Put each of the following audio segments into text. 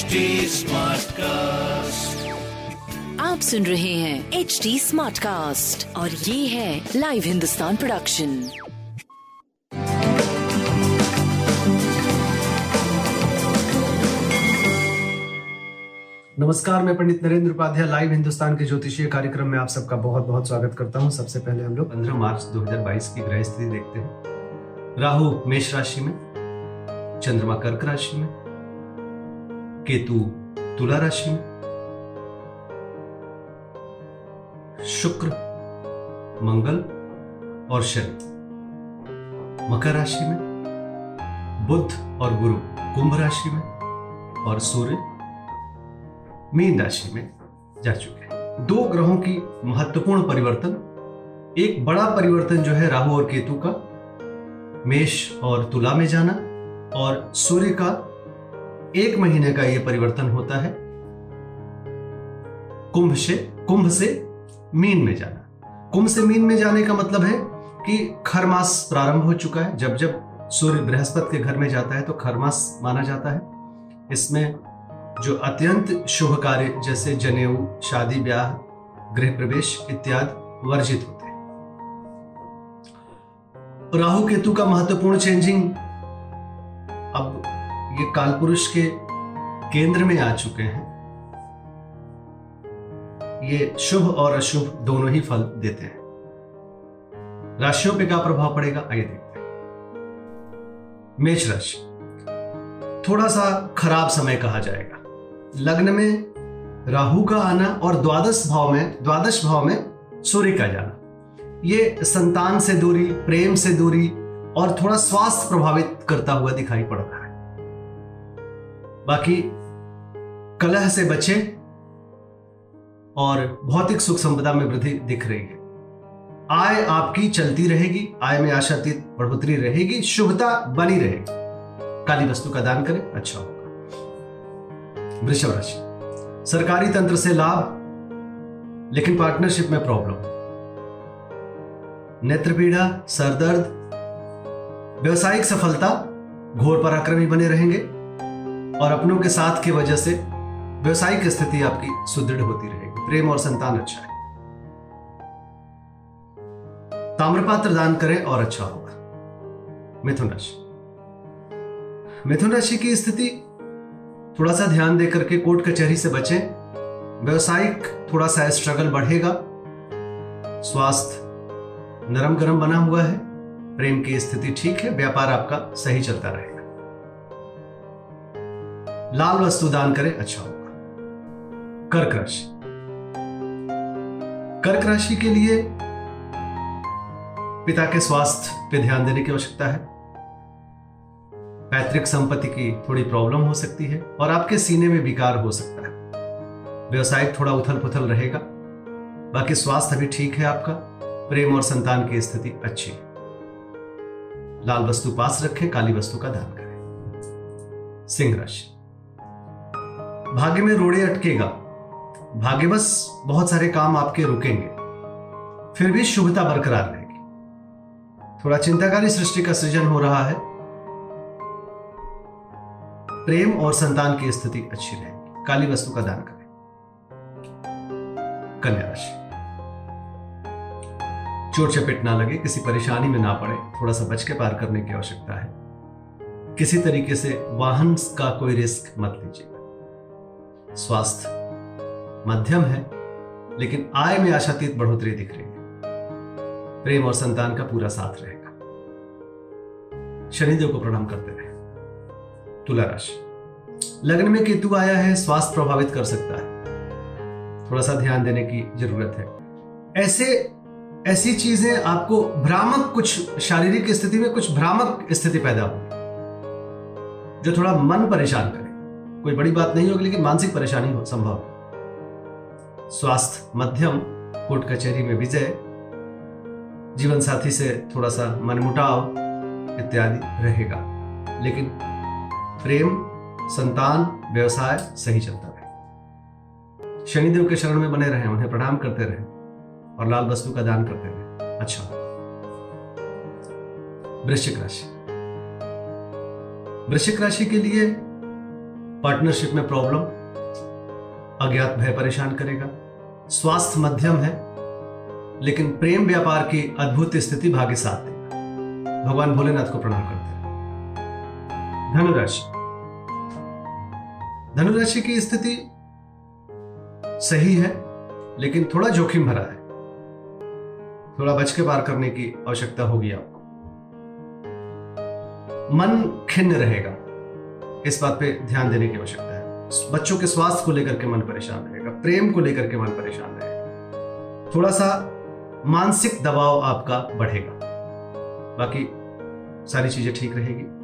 HD Smartcast. आप सुन रहे हैं एच डी स्मार्ट कास्ट और ये है लाइव हिंदुस्तान प्रोडक्शन नमस्कार मैं पंडित नरेंद्र उपाध्याय लाइव हिंदुस्तान के ज्योतिषीय कार्यक्रम में आप सबका बहुत बहुत स्वागत करता हूँ। सबसे पहले हम लोग 15 मार्च 2022 की ग्रह स्थिति देखते हैं। राहु मेष राशि में चंद्रमा कर्क राशि में केतु तुला राशि में। शुक्र, मंगल और शनि। मकर राशि में, बुध और गुरु कुंभ राशि में और सूर्य मीन राशि में जा चुके हैं। दो ग्रहों की महत्वपूर्ण परिवर्तन, एक बड़ा परिवर्तन जो है राहु और केतु का, मेष और तुला में जाना और सूर्य का एक महीने का यह परिवर्तन होता है। कुंभ से कुंभ से मीन में जाना। कुंभ से मीन में जाने का मतलब है कि खर मास प्रारंभ हो चुका है। जब जब सूर्य बृहस्पति के घर में जाता है तो खर मास माना जाता है। इसमें जो अत्यंत शुभ कार्य जैसे जनेऊ, शादी ब्याह, गृह प्रवेश इत्यादि वर्जित होते हैं। राहु केतु का महत्वपूर्ण चेंजिंग अब ये कालपुरुष के केंद्र में आ चुके हैं। ये शुभ और अशुभ दोनों ही फल देते हैं। राशियों पे क्या प्रभाव पड़ेगा? आइए देखते हैं। मेष राशि। थोड़ा सा खराब समय कहा जाएगा। लग्न में राहु का आना और द्वादश भाव में, द्वादश भाव में सूर्य का जाना। ये संतान से दूरी, प्रेम से दूरी और थोड़ा स्वास्थ्य प्रभावित करता हुआ दिखाई पड़ रहा है। बाकी कलह से बचे और भौतिक सुख संपदा में वृद्धि दिख रही है। आय आपकी चलती रहेगी, आय में आशातीत बढ़ोतरी रहेगी, शुभता बनी रहेगी। काली वस्तु का दान करें अच्छा होगा। वृषभ राशि। सरकारी तंत्र से लाभ, लेकिन पार्टनरशिप में प्रॉब्लम नेत्र पीड़ा सरदर्द, व्यवसायिक सफलता, घोर पराक्रमी बने रहेंगे। और अपनों के साथ की वजह से व्यवसायिक स्थिति आपकी सुदृढ़ होती रहेगी। प्रेम और संतान अच्छा है। ताम्रपात्र दान करें और अच्छा होगा। मिथुन राशि मिथुन राशि की स्थिति, थोड़ा सा ध्यान दे करके कोर्ट कचहरी से बचें। व्यवसायिक थोड़ा सा स्ट्रगल बढ़ेगा। स्वास्थ्य नरम गरम बना हुआ है। प्रेम की स्थिति ठीक है। व्यापार आपका सही चलता रहेगा। लाल वस्तु दान करें अच्छा होगा। कर्क राशि कर्क राशि के लिए पिता के स्वास्थ्य पे ध्यान देने की आवश्यकता है। पैतृक संपत्ति की थोड़ी प्रॉब्लम हो सकती है और आपके सीने में विकार हो सकता है। व्यवसाय थोड़ा उथल पुथल रहेगा। बाकी स्वास्थ्य अभी ठीक है आपका। प्रेम और संतान की स्थिति अच्छी है। लाल वस्तु पास रखें, काली वस्तु का दान करें। सिंह राशि। भाग्य में रोड़े अटकेगा। भाग्यवश बहुत सारे काम आपके रुकेंगे। फिर भी शुभता बरकरार रहेगी। थोड़ा चिंताकारी सृष्टि का सृजन हो रहा है। प्रेम और संतान की स्थिति अच्छी रहेगी। काली वस्तु का दान करें। कन्या राशि। चोट चपेट ना लगे, किसी परेशानी में ना पड़े, थोड़ा सा बच के पार करने की आवश्यकता है। किसी तरीके से वाहन का कोई रिस्क मत लीजिएगा। स्वास्थ्य मध्यम है, लेकिन आय में आशातीत बढ़ोतरी दिख रही है। प्रेम और संतान का पूरा साथ रहेगा। शनिदेव को प्रणाम करते रहे। तुला राशि। लग्न में केतु आया है, स्वास्थ्य प्रभावित कर सकता है। थोड़ा सा ध्यान देने की ज़रूरत है। ऐसे, ऐसी चीज़ें आपको भ्रामक कुछ शारीरिक स्थिति में कुछ भ्रामक स्थिति पैदा होगी, जो थोड़ा मन परेशान करे कोई बड़ी बात नहीं होगी, लेकिन मानसिक परेशानी हो, संभव। स्वास्थ्य मध्यम, कोर्ट कचहरी में विजय। जीवन साथी से थोड़ा सा मनमुटाव इत्यादि रहेगा, लेकिन प्रेम, संतान, व्यवसाय सही चलता रहे। शनिदेव के शरण में बने रहे, उन्हें प्रणाम करते रहे और लाल वस्तु का दान करते रहे। अच्छा। वृश्चिक राशि। वृश्चिक राशि के लिए पार्टनरशिप में प्रॉब्लम अज्ञात भय परेशान करेगा। स्वास्थ्य मध्यम है, लेकिन प्रेम व्यापार की अद्भुत स्थिति भाग्य साथ देगा। भगवान भोलेनाथ को प्रणाम करते हैं। धनुराशि। धनुराशि की स्थिति सही है, लेकिन थोड़ा जोखिम भरा है। थोड़ा बच के पार करने की आवश्यकता होगी आपको। मन खिन्न रहेगा। इस बात पे ध्यान देने की आवश्यकता है। बच्चों के स्वास्थ्य को लेकर के मन परेशान रहेगा, प्रेम को लेकर के मन परेशान रहेगा। थोड़ा सा मानसिक दबाव आपका बढ़ेगा। बाकी सारी चीज़ें ठीक रहेगी।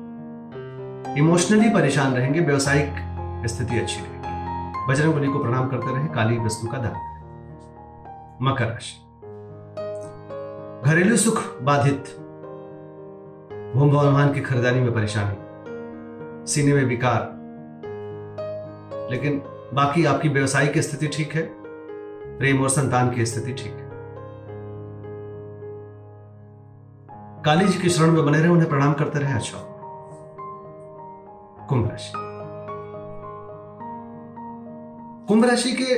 इमोशनली परेशान रहेंगे, व्यवसायिक स्थिति अच्छी रहेगी। बजरंग बली को प्रणाम करते रहे, काली वस्तु का दान। करें मकर राशि। घरेलू सुख बाधित, भूम भवन की खरीदारी में परेशानी। सीने में विकार। लेकिन बाकी आपकी व्यवसायिक स्थिति ठीक है, प्रेम और संतान की स्थिति ठीक है। काली जी के शरण में बने रहे, उन्हें प्रणाम करते रहे अच्छा। कुंभ राशि। कुंभ राशि के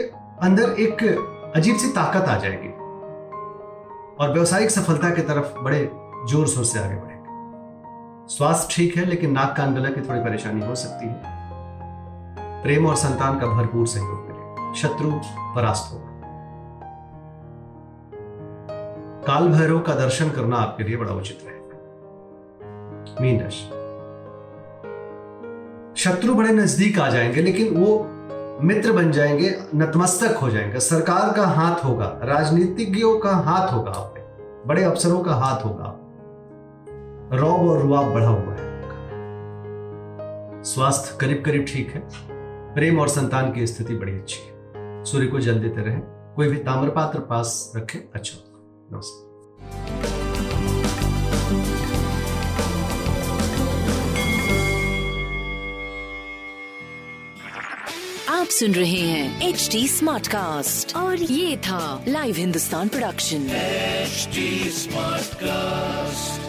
अंदर एक अजीब सी ताकत आ जाएगी और व्यवसायिक सफलता की तरफ़ बड़े ज़ोर शोर से आगे बढ़ेंगे। स्वास्थ्य ठीक है, लेकिन नाक कान गला की थोड़ी परेशानी हो सकती है। प्रेम और संतान का भरपूर सहयोग मिलेगा शत्रु परास्त होगा। काल भैरव का दर्शन करना आपके लिए बड़ा उचित रहेगा मीन राशि। शत्रु बड़े नज़दीक आ जाएँगे, लेकिन वो मित्र बन जाएँगे, नतमस्तक हो जाएँगे। सरकार का हाथ होगा, राजनीतिज्ञों का हाथ होगा आप पे बड़े अफसरों का हाथ होगा रौब और रुआब बढ़ा हुआ है। स्वास्थ्य करीब करीब ठीक है। प्रेम और संतान की स्थिति बड़ी अच्छी है। सूर्य को जल देते रहे। कोई भी ताम्रपात्र पास रखे अच्छा होगा। नमस्कार। आप सुन रहे हैं एच डी स्मार्ट कास्ट और ये था live Hindustan production smart cast